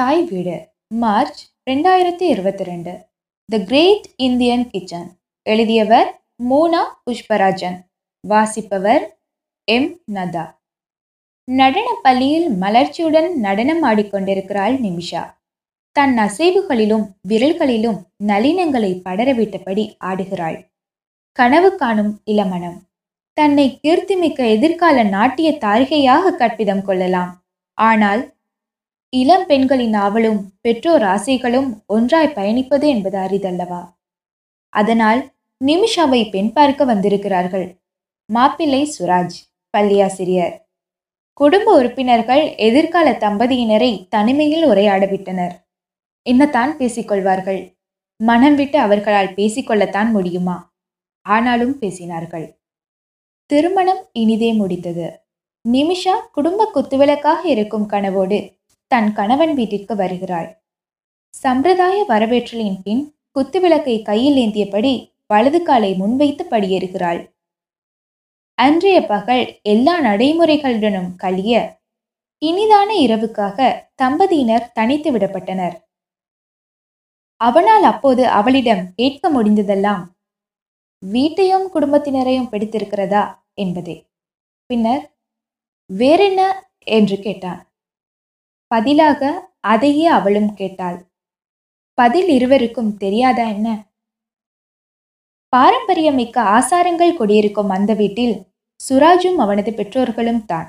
தாய் வீடு மார்ச் ரெண்டாயிரத்தி இருபத்தி ரெண்டு. த கிரேட் இந்தியன் கிச்சன் எழுதியவர் மோனா புஷ்பராஜன். வாசிப்பவர் எம். நதா. நடனப் பள்ளியில் மலர்ச்சியுடன் நடனம் ஆடிக்கொண்டிருக்கிறாள் நிமிஷா. தன் அசைவுகளிலும் விரல்களிலும் நளினங்களை படரவிட்டபடி ஆடுகிறாள். கனவு காணும் இளமணம் தன்னை கீர்த்திமிக்க எதிர்கால நாட்டிய தாரிகையாக கற்பிதம் கொள்ளலாம். ஆனால் இளம் பெண்களின் ஆவலும் பெற்றோர் ஆசைகளும் ஒன்றாய் பயணிப்பது என்பது அரிதல்லவா? அதனால் நிமிஷாவை பெண் பார்க்க வந்திருக்கிறார்கள். மாப்பிள்ளை சுராஜ் பள்ளியாசிரியர். குடும்ப உறுப்பினர்கள் எதிர்கால தம்பதியினரை தனிமையில் உரையாடவிட்டனர். என்னத்தான் பேசிக்கொள்வார்கள்? மனம் விட்டு அவர்களால் பேசிக்கொள்ளத்தான் முடியுமா? ஆனாலும் பேசினார்கள். திருமணம் இனிதே முடித்தது நிமிஷா குடும்ப குத்துவிளக்காக இருக்கும் கனவோடு தன் கணவன் வீட்டிற்கு வருகிறாள். சம்பிரதாய வரவேற்றலின் பின் குத்துவிளக்கை கையில் ஏந்தியபடி வலது காலை முன்வைத்து படியேறுகிறாள். அன்றைய பகல் எல்லா நடைமுறைகளுடனும் கழிய இனிதான இரவுக்காக தம்பதியினர் தனித்து விடப்பட்டனர். அவனால் அப்போது அவளிடம் கேட்க முடிந்ததெல்லாம் வீட்டையும் குடும்பத்தினரையும் பிடித்திருக்கிறதா என்பதே. பின்னர் வேறென்ன? என்று கேட்டான். பதிலாக அதையே அவளும் கேட்டாள். பதில் இருவருக்கும் தெரியாதா என்ன? பாரம்பரியமிக்க ஆசாரங்கள் கொடியிருக்கும் அந்த வீட்டில் சுராஜும் அவனது பெற்றோர்களும் தான்.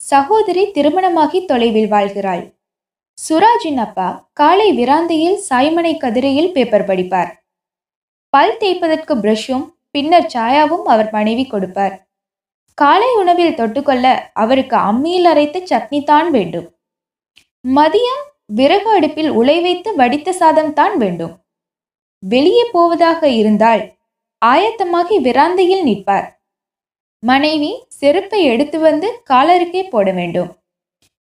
சகோதரி திருமணமாகி தொலைவில் வாழ்கிறாள். சுராஜின் அப்பா காலை விராந்தையில் சாய்மனை கதிரையில் பேப்பர் படிப்பார். பல் தேய்ப்பதற்கு பிரஷும் பின்னர் சாயாவும் அவர் மனைவி கொடுப்பார். காலை உணவில் தொட்டுக்கொள்ள அவருக்கு அம்மியில் அரைத்த சட்னி தான் வேண்டும். மதியம் விறகு அடுப்பில் உலை வைத்து வடித்த சாதம் தான் வேண்டும். வெளியே போவதாக இருந்தால் ஆயத்தமாகி விராந்தையில் நிற்பார். மனைவி செருப்பை எடுத்து வந்து காலருக்கே போட வேண்டும்.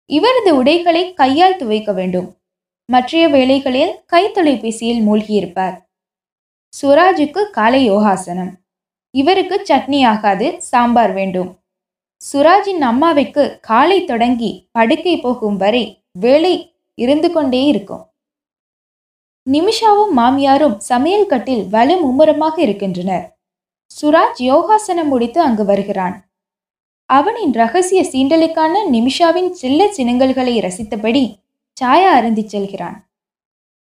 இவரது உடைகளை கையால் துவைக்க வேண்டும். மற்றைய வேலைகளில் கை தொலைபேசியில் மூழ்கியிருப்பார். சுராஜுக்கு காலை யோகாசனம். இவருக்கு சட்னி ஆகாது சாம்பார் வேண்டும். சுராஜின் அம்மாவுக்கு காலை தொடங்கி படுக்கை போகும் வரை வேலை இருந்து கொண்டே இருக்கும். நிமிஷாவும் மாமியாரும் சமையல் கட்டில் வலு மும்முரமாக இருக்கின்றனர். சுராஜ் யோகாசனம் முடித்து அங்கு வருகிறான். அவனின் ரகசிய சீண்டலுக்கான நிமிஷாவின் சில்ல சினுங்கல்களை ரசித்தபடி சாயா அருந்தி செல்கிறான்.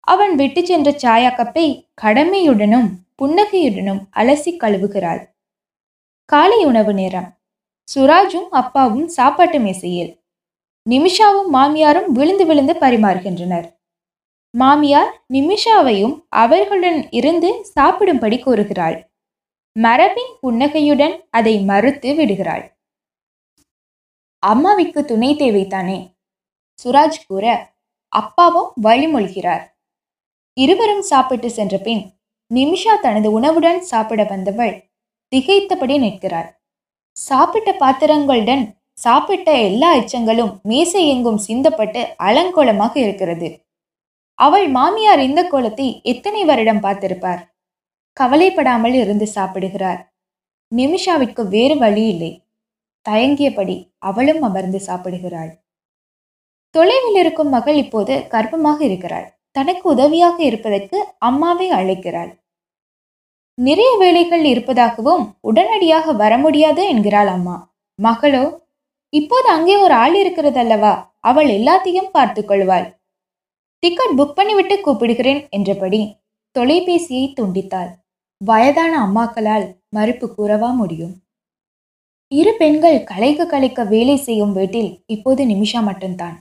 அவன் விட்டு சென்ற சாயா கப்பை கடமையுடனும் புன்னகையுடனும் அலசி கழுவுகிறாள். காலை உணவு நேரம். சுராஜும் அப்பாவும் சாப்பாட்டு மேசையில். நிமிஷாவும் மாமியாரும் விழுந்து விழுந்து பரிமாறுகின்றனர். மாமியார் நிமிஷாவையும் அவர்களுடன் இருந்து சாப்பிடும்படி கூறுகிறாள். மரபின் புன்னகையுடன் அதை மறுத்து விடுகிறாள். அம்மாவிற்கு துணை தேவைத்தானே சுராஜ் கூற அப்பாவும் வழிமொழிகிறார் இருவரும் சாப்பிட்டு சென்ற பின் நிமிஷா தனது உணவுடன் சாப்பிட வந்தவள் திகைத்தபடி நிற்கிறாள். சாப்பிட்ட பாத்திரங்களுடன் சாப்பிட்ட எல்லா எச்சங்களும் மேசை எங்கும் சிந்தப்பட்டு அலங்கோலமாக இருக்கிறது. அவள் மாமியார் இந்த கோலத்தை எத்தனை வருடம் பார்த்திருப்பார்? கவலைப்படாமல் இருந்து சாப்பிடுகிறார். நிமிஷாவிற்கு வேறு வழி இல்லை தயங்கியபடி அவளும் அமர்ந்து சாப்பிடுகிறாள். தொலைவில் இருக்கும் மகள் இப்போது கர்ப்பமாக இருக்கிறாள். தனக்கு உதவியாக இருப்பதற்கு அம்மாவை அழைக்கிறாள். நிறைய வேலைகள் இருப்பதாகவும் உடனடியாக வர முடியாது என்கிறாள் அம்மா. மகளோ இப்போது அங்கே ஒரு ஆள் இருக்கிறது அல்லவா அவள் எல்லாத்தையும் பார்த்து கொள்வாள். டிக்கெட் புக் பண்ணிவிட்டு கூப்பிடுகிறேன் என்றபடி தொலைபேசியை துண்டித்தாள். வயதான அம்மாக்களால் மறுப்பு கூறவா முடியும்? இரு பெண்கள் கலைக்க கலைக்க வேலை செய்யும் வீட்டில் இப்போது நிமிஷா மட்டும்தான்.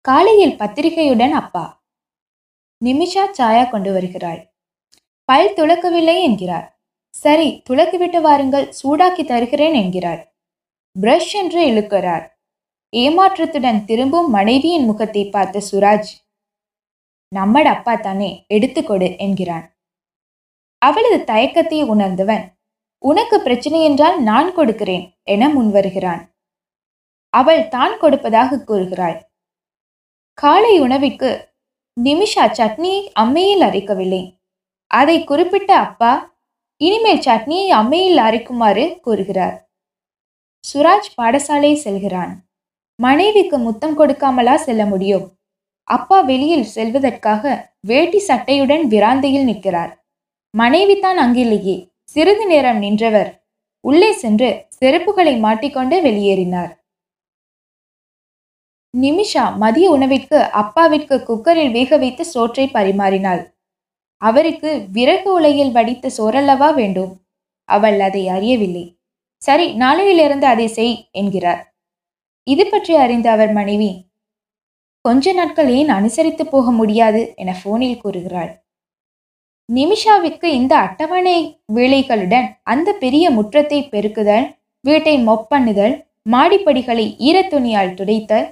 காலையில் பத்திரிகையுடன் அப்பா. நிமிஷா சாயா கொண்டு வருகிறாள். பல் துளக்கவில்லை என்கிறார். சரி துளக்கிவிட்டு வாருங்கள் சூடாக்கி தருகிறேன் என்கிறார். பிரஷ் என்று இழுக்கிறார். ஏமாற்றத்துடன் திரும்பும் மனைவியின் முகத்தை பார்த்த சுராஜ் நம்மட அப்பா தானே எடுத்துக்கொடு என்கிறான். அவளது தயக்கத்தை உணர்ந்தவன் உனக்கு பிரச்சனை என்றால் நான் கொடுக்கிறேன் என முன்வருகிறான். அவள் தான் கொடுப்பதாக கூறுகிறாள் காலை உணவிற்கு நிமிஷா சட்னியை அம்மையில் அரைக்கவில்லை. அதை குறிப்பிட்ட அப்பா இனிமேல் சட்னியை அம்மையில் அரைக்குமாறு கூறுகிறார். சுராஜ் பாடசாலை செல்கிறான். மனைவிக்கு முத்தம் கொடுக்காமலா செல்ல முடியும்? அப்பா வெளியில் செல்வதற்காக வேட்டி சட்டையுடன் விராந்தையில் நிற்கிறார். மனைவி தான் அங்கில்லையே சிறிது நேரம் நின்றவர். உள்ளே சென்று செருப்புகளை மாட்டிக்கொண்டு வெளியேறினார். நிமிஷா மதிய உணவிற்கு அப்பாவிற்கு குக்கரில் வேக வைத்து சோற்றை பரிமாறினாள். அவருக்கு விறகு உலையில் வடித்த சோறல்லவா வேண்டும்? அவள் அதை அறியவில்லை. சரி நாளையிலிருந்து அதை செய் என்கிறார். இது பற்றி அறிந்த அவர் மனைவி கொஞ்ச நாட்கள் ஏன் அனுசரித்து போக முடியாது? என போனில் கூறுகிறாள். நிமிஷாவிற்கு இந்த அட்டவணை வேலைகளுடன் அந்த பெரிய முற்றத்தை பெருக்குதல் வீட்டை மொப்பண்ணுதல் மாடிப்படிகளை ஈரத்துணியால் துடைத்தல்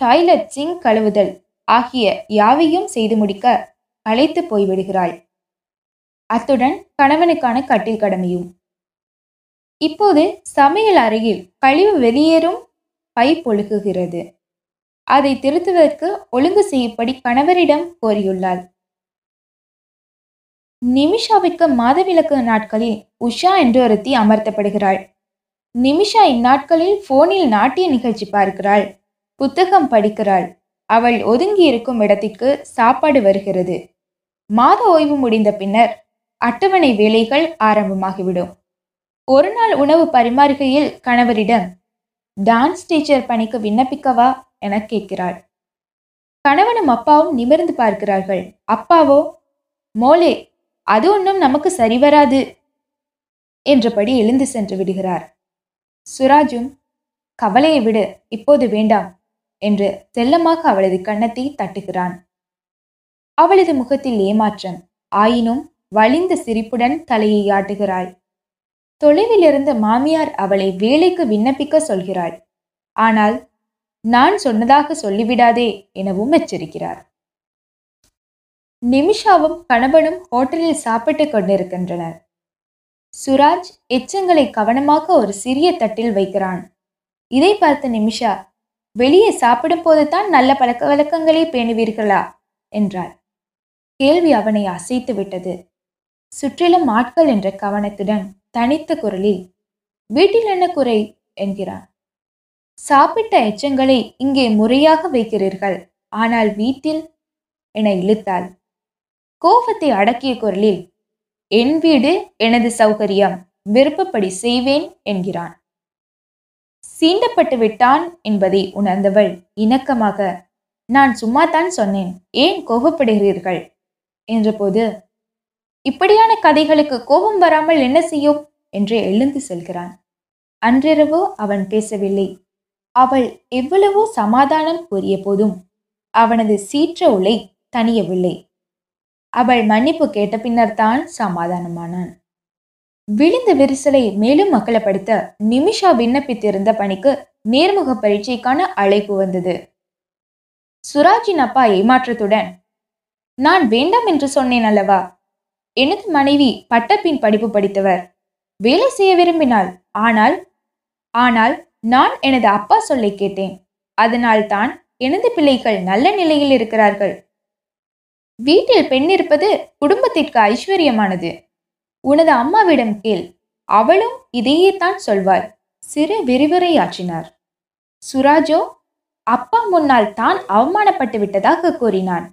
டாய்லெட் சிங் கழுவுதல் ஆகிய யாவையும் செய்து முடிக்க அழைத்து போய்விடுகிறாள். அத்துடன் கணவனுக்கான கட்டில் கடமையும் இப்போது சமையல் அறையில் கழிவு வெளியேறும் பைப் ஒழுகுகிறது அதை திருத்துவதற்கு ஒழுங்கு செய்யும்படி கணவரிடம் கோரியுள்ளாள் நிமிஷாவிற்கு மாதவிலக்கு நாட்களில் உஷா என்று ஒருத்தி அமர்த்தப்படுகிறாள். நிமிஷா இந்நாட்களில் போனில் நாட்டிய நிகழ்ச்சி பார்க்கிறாள். புத்தகம் படிக்கிறாள். அவள் ஒதுங்கி இருக்கும் இடத்திற்கு சாப்பாடு வருகிறது. மாத ஓய்வு முடிந்த பின்னர் அட்டவணை வேலைகள் ஆரம்பமாகிவிடும். ஒரு நாள் உணவு பரிமாறுகையில் கணவரிடம் டான்ஸ் டீச்சர் பணிக்கு விண்ணப்பிக்கவா? என கேட்கிறாள். கணவனும் அப்பாவும் நிமிர்ந்து பார்க்கிறார்கள். அப்பாவோ? மோலே அது ஒன்றும் நமக்கு சரிவராது என்றபடி எழுந்து சென்று விடுகிறார். சுராஜும் கவலையை விடு இப்போது வேண்டாம் என்று செல்லமாக அவளது கன்னத்தை தட்டுகிறான். அவளது முகத்தில் ஏமாற்றம். ஆயினும் வலிந்த சிரிப்புடன் தலையை ஆட்டுகிறாள் தொலைவிலிருந்து மாமியார் அவளை வேலைக்கு விண்ணப்பிக்க சொல்கிறாள். ஆனால் நான் சொன்னதாக சொல்லிவிடாதே எனவும் எச்சரிக்கிறார். நிமிஷாவும் கணவனும் ஹோட்டலில் சாப்பிட்டுக் கொண்டிருக்கின்றனர். சுராஜ் எச்சங்களை கவனமாக ஒரு சிறிய தட்டில் வைக்கிறான். இதை பார்த்த நிமிஷா வெளியே சாப்பிடும் போதுதான் நல்ல பழக்க வழக்கங்களை பேணுவீர்களா? என்றார் கேள்வி அவனை அசைத்து விட்டது சுற்றிலும் ஆட்கள் என்ற கவனத்துடன் தனித்த குரலில் வீட்டில் என்ன குறை? என்கிறான் சாப்பிட்ட எச்சங்களை இங்கே முறையாக வைக்கிறீர்கள் ஆனால் வீட்டில் என இழுத்தாள். கோபத்தை அடக்கிய குரலில் என் வீடு எனது சௌகரியம் விருப்பப்படி செய்வேன் என்கிறான். சீண்டப்பட்டு விட்டான் என்பதை உணர்ந்தவள் இணக்கமாக நான் சும்மாத்தான் சொன்னேன் ஏன் கோபப்படுகிறீர்கள்? என்றபோது இப்படியான கதைகளுக்கு கோபம் வராமல் என்ன செய்யும்? என்று எழுந்து செல்கிறான். அன்றிரவு அவன் பேசவில்லை. அவள் எவ்வளவோ சமாதானம் கூறிய போதும் அவனது சீற்ற உலை தனியவில்லை அவள் மன்னிப்பு கேட்ட பின்னர் தான் சமாதானமானான். விழுந்த விரிசலை மேலும் மக்களப்படுத்த நிமிஷா விண்ணப்பித்திருந்த பணிக்கு நேர்முக பரீட்சைக்கான அழைப்பு வந்தது. சுராஜின் அப்பா ஏமாற்றத்துடன் நான் வேண்டாம் என்று சொன்னேன் அல்லவா? எனது மனைவி பட்டப்பின் படிப்பு படித்தவர். வேலை செய்ய விரும்பினாள். ஆனால் ஆனால் நான் எனது அப்பா சொல்லை கேட்டேன். அதனால் தான் எனது பிள்ளைகள் நல்ல நிலையில் இருக்கிறார்கள். வீட்டில் பெண் இருப்பது குடும்பத்திற்கு ஐஸ்வர்யமானது. உனது அம்மாவிடம் கேள். அவளும் இதையே தான் சொல்வாள். சிறு விரிவுரையாற்றினார் சுராஜோ அப்பா முன்னால் தான் அவமானப்பட்டு விட்டதாக கூறினான்.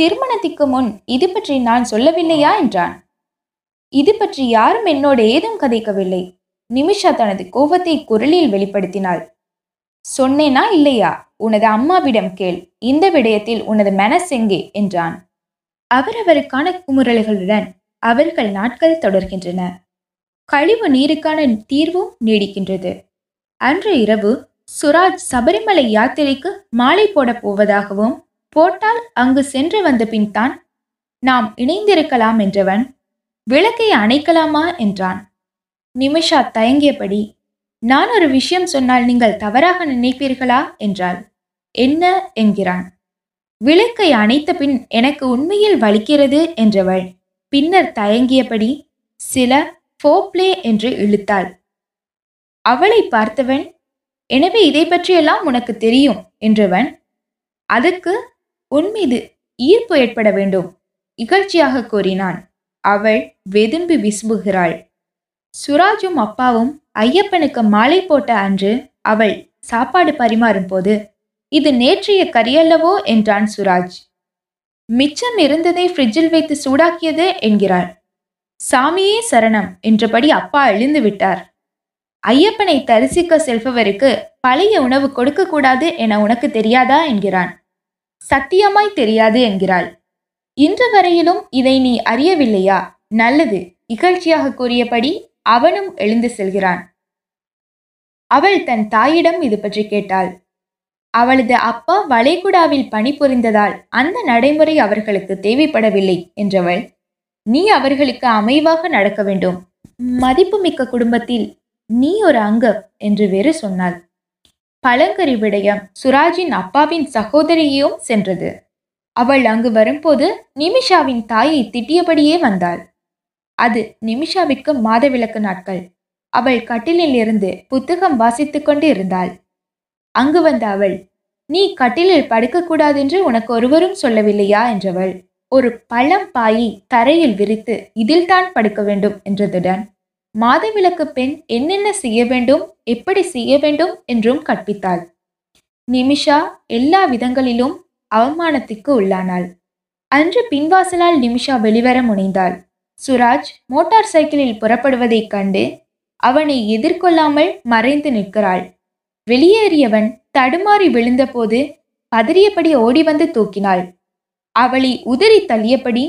திருமணத்திற்கு முன் இது பற்றி நான் சொல்லவில்லையா என்றான். இது பற்றி யாரும் என்னோடு ஏதும் கதைக்கவில்லை. நிமிஷா தனது கோபத்தை குரலில் வெளிப்படுத்தினாள். சொன்னேனா இல்லையா? உனது அம்மாவிடம் கேள். இந்த விடயத்தில் உனது மனசெங்கே என்றான். அவரவருக்கான குமுறல்களுடன் அவர்கள் நாட்கள் தொடர்கின்றன. கழிவு நீருக்கான தீர்வும் நீடிக்கின்றது. அன்று இரவு சுராஜ் சபரிமலை யாத்திரைக்கு மாலை போடப் போவதாகவும் போட்டால் அங்கு சென்று வந்த பின் தான் நாம் இணைந்திருக்கலாம் என்றவன் விளக்கை அணைக்கலாமா என்றான். நிமிஷா தயங்கியபடி நான் ஒரு விஷயம் சொன்னால் நீங்கள் தவறாக நினைப்பீர்களா? என்றாள். என்ன? என்கிறான். விளக்கை அணைத்த பின் எனக்கு உண்மையில் வலிக்கிறது என்றவள். பின்னர் தயங்கியபடி சில ஃபோப்ளே என்று இழுத்தாள். அவளை பார்த்தவன்? எனவே இதை பற்றியெல்லாம் உனக்கு தெரியும் என்றவன். அதுக்கு உன் மீது ஈர்ப்பு ஏற்பட வேண்டும் இகழ்ச்சியாக கூறினான். அவள் வெதும்பி விசும்புகிறாள். சுராஜும் அப்பாவும் ஐயப்பனுக்கு மாலை போட்ட அன்று அவள் சாப்பாடு பரிமாறும் போது இது நேற்றைய கரியல்லவோ என்றான் சுராஜ். மிச்சம் இருந்ததை ஃப்ரிட்ஜில் வைத்து சூடாக்கியது என்கிறாள். சாமியே சரணம் என்றபடி அப்பா எழுந்து விட்டார். ஐயப்பனை தரிசிக்க செல்பவருக்கு பழைய உணவு கொடுக்கக்கூடாது என உனக்கு தெரியாதா என்கிறான். சத்தியமாய் தெரியாது என்கிறாள். இன்று வரையிலும் இதை நீ அறியவில்லையா? நல்லது. இகழ்ச்சியாக கூறியபடி அவனும் எழுந்து செல்கிறான். அவள் தன் தாயிடம் இது பற்றி கேட்டாள். அவளது அப்பா வளைகுடாவில் பணிபுரிந்ததால் அந்த நடைமுறை அவர்களுக்கு தேவைப்படவில்லை என்றவள். நீ அவர்களுக்கு அமைவாக நடக்க வேண்டும். மதிப்புமிக்க குடும்பத்தில் நீ ஒரு அங்கம் என்று வேறு சொன்னாள். பழங்கரி விடயம் சுராஜின் அப்பாவின் சகோதரியையும் சென்றது. அவள் அங்கு வரும்போது நிமிஷாவின் தாயை திட்டியபடியே வந்தாள். அது நிமிஷாவிற்கு மாதவிலக்கு நாட்கள். அவள் கட்டிலில் இருந்து புத்தகம் வாசித்து கொண்டு இருந்தாள். அங்கு வந்த அவள் நீ கட்டிலில் படுக்கக்கூடாதென்று உனக்கு ஒருவரும் சொல்லவில்லையா? என்றவள் ஒரு பழம் பாயை தரையில் விரித்து இதில்தான் படுக்க வேண்டும் என்றதுடன் மாதவிலக்கு பெண் என்னென்ன செய்ய வேண்டும் எப்படி செய்ய வேண்டும் என்றும் கற்பித்தாள். நிமிஷா எல்லா விதங்களிலும் அவமானத்திற்கு உள்ளானாள். அன்று பின்வாசலால் நிமிஷா வெளிவர முனைந்தாள். சுராஜ் மோட்டார் சைக்கிளில் புறப்படுவதைக் கண்டு அவனை எதிர்கொள்ளாமல் மறைந்து நிற்கிறாள். வெளியேறியவன் தடுமாறி விழுந்தபோது பதறியபடி ஓடி வந்து தூக்கினாள். அவளை உதறி தள்ளியபடி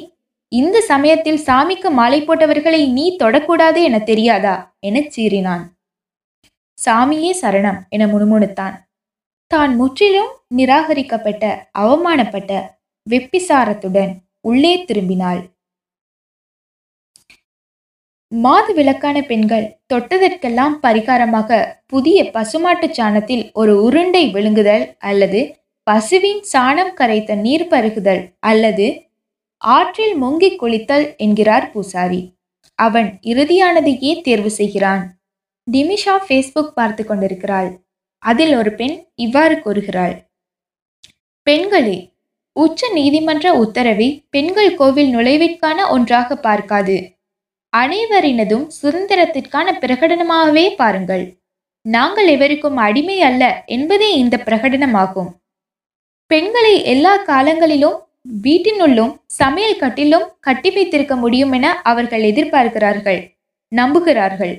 இந்த சமயத்தில் சாமிக்கு மாலை போட்டவர்களை நீ தொடக்கூடாது என தெரியாதா? எனச் சீறினான். சாமியே சரணம் என முணுமுணுத்தான். தான் முற்றிலும் நிராகரிக்கப்பட்ட அவமானப்பட்ட வெப்பிசாரத்துடன் உள்ளே திரும்பினாள். மாது விளக்கான பெண்கள் தொட்டதற்கெல்லாம் பரிகாரமாக புதிய பசுமாட்டுச் சாணத்தில் ஒரு உருண்டை விழுங்குதல் அல்லது பசுவின் சாணம் கரைத்த நீர் பருகுதல் அல்லது ஆற்றில் முங்கிக் குளித்தல் என்கிறார் பூசாரி. அவன் இறுதியானதையே தேர்வு செய்கிறான். டிமிஷா ஃபேஸ்புக் பார்த்து கொண்டிருக்கிறாள். அதில் ஒரு பெண் இவ்வாறு கூறுகிறாள். பெண்களே உச்ச நீதிமன்ற உத்தரவை பெண்கள் கோவில் நுழைவிற்கான ஒன்றாக பார்க்காது. அனைவரினதும் சுதந்திரத்திற்கான பிரகடனமாகவே பாருங்கள். நாங்கள் எவருக்கும் அடிமை அல்ல என்பதே இந்த பிரகடனமாகும். பெண்களை எல்லா காலங்களிலும் வீட்டினுள்ளும் சமையல் கட்டிலும் கட்டி வைத்திருக்க முடியும் என அவர்கள் எதிர்பார்க்கிறார்கள். நம்புகிறார்கள்.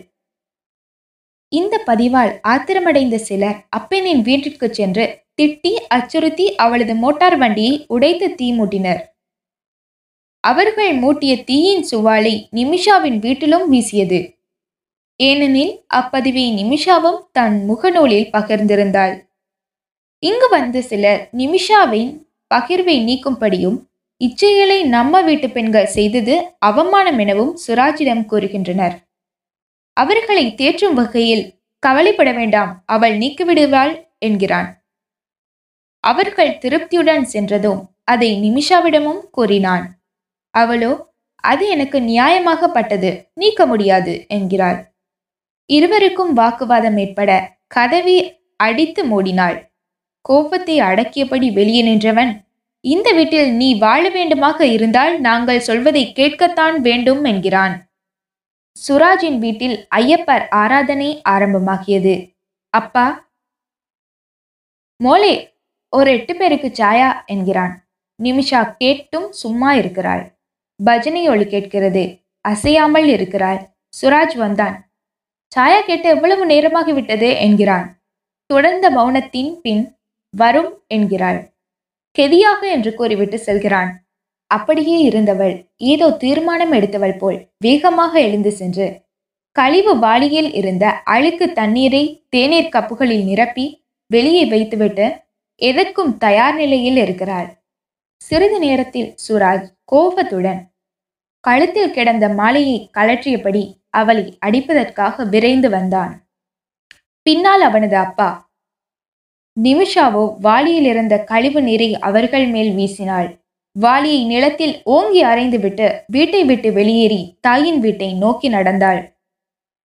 இந்த பதிவால் ஆத்திரமடைந்த சிலர் அப்பெண்ணின் வீட்டிற்கு சென்று திட்டி அச்சுறுத்தி அவளது மோட்டார் வண்டியை உடைத்து தீ மூட்டினர். அவர்கள் மூட்டிய தீயின் சுவாலை நிமிஷாவின் வீட்டிலும் வீசியது. ஏனெனில் அப்பதிவை நிமிஷாவும் தன் முகநூலில் பகிர்ந்திருந்தாள். இங்கு வந்த சிலர் நிமிஷாவின் பகிர்வை நீக்கும்படியும் இச்செயலை நம்ம வீட்டு பெண்கள் செய்தது அவமானம் எனவும் சுராஜிடம் கூறுகின்றனர். அவர்களை தேற்றும் வகையில் கவலைப்பட வேண்டாம் அவள் நீக்கிவிடுவாள் என்கிறான். அவர்கள் திருப்தியுடன் சென்றதும் அதை நிமிஷாவிடமும் கூறினான். அவளோ அது எனக்கு நியாயமாகப்பட்டது நீக்க முடியாது என்கிறாள். இருவருக்கும் வாக்குவாதம் ஏற்பட கதவை அடித்து மூடினாள். கோபத்தை அடக்கியபடி வெளியே நின்றவன் இந்த வீட்டில் நீ வாழ வேண்டுமாக இருந்தால் நாங்கள் சொல்வதை கேட்கத்தான் வேண்டும் என்கிறான். சுராஜின் வீட்டில் ஐயப்பர் ஆராதனை ஆரம்பமாகியது. அப்பா மோளே ஒரு எட்டு பேருக்கு சாயா என்கிறான். நிமிஷா கேட்டும் சும்மா இருக்கிறாள். பஜனை ஒளி கேட்கிறது. அசையாமல் இருக்கிறாள். சுராஜ் வந்தான். சாயா கேட்டு எவ்வளவு நேரமாகிவிட்டது? என்கிறான். தொடர்ந்த மௌனத்தின் பின் வரும் என்கிறாள். கெதியாக என்று கூறிவிட்டு செல்கிறான். அப்படியே இருந்தவள் ஏதோ தீர்மானம் எடுத்தவள் போல் வேகமாக எழுந்து சென்று கழிவு வாளியில் இருந்த அழுக்கு தண்ணீரை தேநீர் கப்புகளில் நிரப்பி வெளியே வைத்துவிட்டு எதற்கும் தயார் நிலையில் இருக்கிறாள். சிறிது நேரத்தில் சுராஜ் கோபத்துடன் கழுத்தில் கிடந்த மாலையை கழற்றியபடி அவளை அடிப்பதற்காக விரைந்து வந்தான். பின்னால் அவனது அப்பா நிமிஷாவோ வாளியில் இருந்த கழிவு நீரை அவர்கள் மேல் வீசினாள். வாளியை நிலத்தில் ஓங்கி அரைந்துவிட்டு வீட்டை விட்டு வெளியேறி தாயின் வீட்டை நோக்கி நடந்தாள்.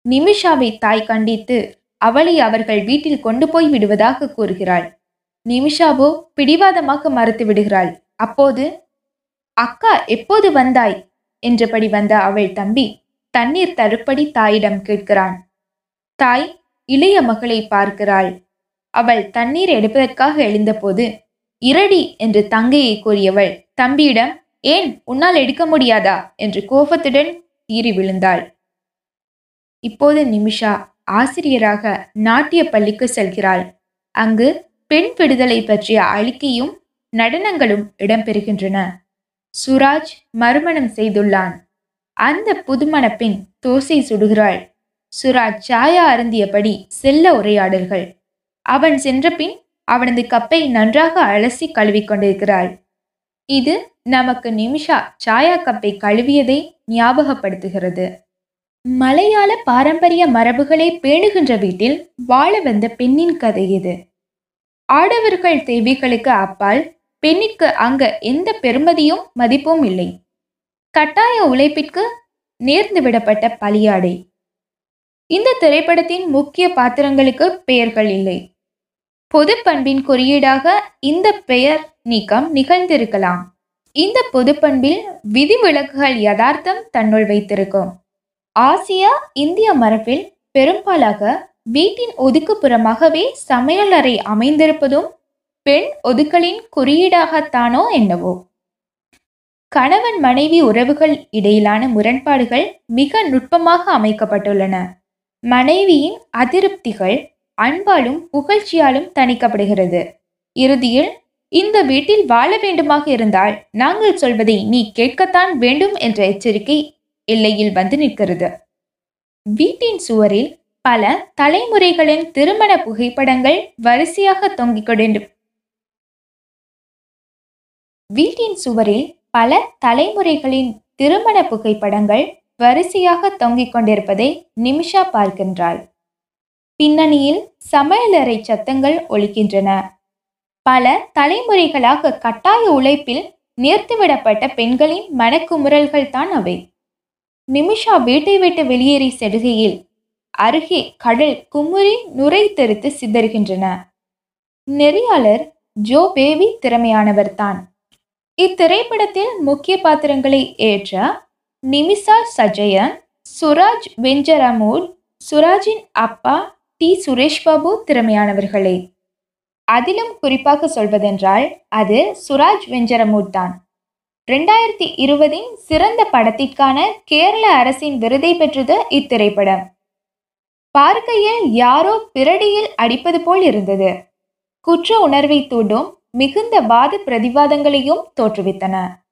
நிமிஷாவை தாய் கண்டித்து அவளை அவர்கள் வீட்டில் கொண்டு போய் விடுவதாக கூறுகிறாள். நிமிஷாவோ பிடிவாதமாக மறுத்து விடுகிறாள். அப்போது அக்கா எப்போது வந்தாய்? என்றபடி வந்த அவள் தம்பி தண்ணீர் தருப்படி தாயிடம் கேட்கிறான். தாய் இளைய மகளை பார்க்கிறாள். அவள் தண்ணீர் எடுப்பதற்காக எழுந்தபோது இரடி என்று தங்கையை கூறியவள் தம்பியிடம் ஏன் உன்னால் எடுக்க முடியாதா? என்று கோபத்துடன் தீறி விழுந்தாள். இப்போது நிமிஷா ஆசிரியராக நாட்டிய பள்ளிக்கு செல்கிறாள். அங்கு பெண் விடுதலை பற்றிய அழிக்கையும் நடனங்களும் இடம்பெறுகின்றன. சுராஜ் மறுமணம் செய்துள்ளான். அந்த புதுமண பெண் தோசை சுடுகிறாள். சுராஜ் சாயா அருந்தியபடி செல்ல உரையாடல்கள். அவன் சென்றபின் அவனது கப்பை நன்றாக அலசி கழுவிக்கொண்டிருக்கிறாள். இது நமக்கு நிமிஷா சாயா கப்பை கழுவியதை ஞாபகப்படுத்துகிறது. மலையாள பாரம்பரிய மரபுகளை பேணுகின்ற வீட்டில் வாழ வந்த பெண்ணின் கதை இது. ஆடவர்கள் தேவிகளுக்கு அப்பால் பெண்ணிற்கு அங்க எந்த பெருமதியும் மதிப்பும் இல்லை. கட்டாய உழைப்பிற்கு நேர்ந்து விடப்பட்ட பலியாடை. இந்த திரைப்படத்தின் முக்கிய பாத்திரங்களுக்கு பெயர்கள் இல்லை. பொது பண்பின் குறியீடாக இந்த பெயர் நீக்கம் நிகழ்ந்திருக்கலாம். இந்த பொது பண்பில் விதிவிலக்குகள் யதார்த்தம் தன்னுள் வைத்திருக்கும். ஆசியா இந்திய மரபில் பெரும்பாலாக வீட்டின் ஒதுக்குப்புறமாகவே சமையலறை அமைந்திருப்பதும் பெண் ஒதுக்கலின் குறியீடாகத்தானோ என்னவோ. கணவன் மனைவி உறவுகள் இடையிலான முரண்பாடுகள் மிக நுட்பமாக அமைக்கப்பட்டுள்ளன. மனைவியின் அதிருப்திகள் அன்பாலும் புகழ்ச்சியாலும் தணிக்கப்படுகிறது. இறுதியில் இந்த வீட்டில் வாழ வேண்டுமாக இருந்தால் நாங்கள் சொல்வதை நீ கேட்கத்தான் வேண்டும் என்ற எச்சரிக்கை எல்லையில் வந்து நிற்கிறது. வீட்டின் சுவரில் பல தலைமுறைகளின் திருமண புகைப்படங்கள் வரிசையாக தொங்கிக் கொண்டு வீட்டின் சுவரில் பல தலைமுறைகளின் திருமண புகைப்படங்கள் வரிசையாக தொங்கிக் கொண்டிருப்பதை நிமிஷா பார்க்கின்றாள். பின்னணியில் சமையலறை சத்தங்கள் ஒலிக்கின்றன. பல தலைமுறைகளாக கட்டாய உழைப்பில் நிறுத்திவிடப்பட்ட பெண்களின் மனக்குமுறல்கள் தான் அவை. நிமிஷா வீட்டை விட்டு வெளியேறி செடுகையில் அருகே கடல் குமுறி நுரை தெரித்து சிதறுகின்றன. நெறியாளர் ஜோ பேபி திறமையானவர்தான் இத்திரைப்படத்தில் முக்கிய பாத்திரங்களை ஏற்ற நிமிஷா சஜயன் சுராஜ் வெஞ்சரமூர் சுராஜின் அப்பா டி. சுரேஷ் பாபு திறமையானவர்களே. அதிலும் குறிப்பாக சொல்வதென்றால் அது சுராஜ் வெஞ்சரமூட் தான் ரெண்டாயிரத்தி இருபதின் சிறந்த படத்திற்கான கேரள அரசின் விருதை பெற்றது இத்திரைப்படம். பார்க்கையில் யாரோ பிரடியில் அடிப்பது போல் இருந்தது. குற்ற உணர்வை தூண்டும் மிகுந்த வாத பிரதிவாதங்களையும் தோற்றுவித்தன.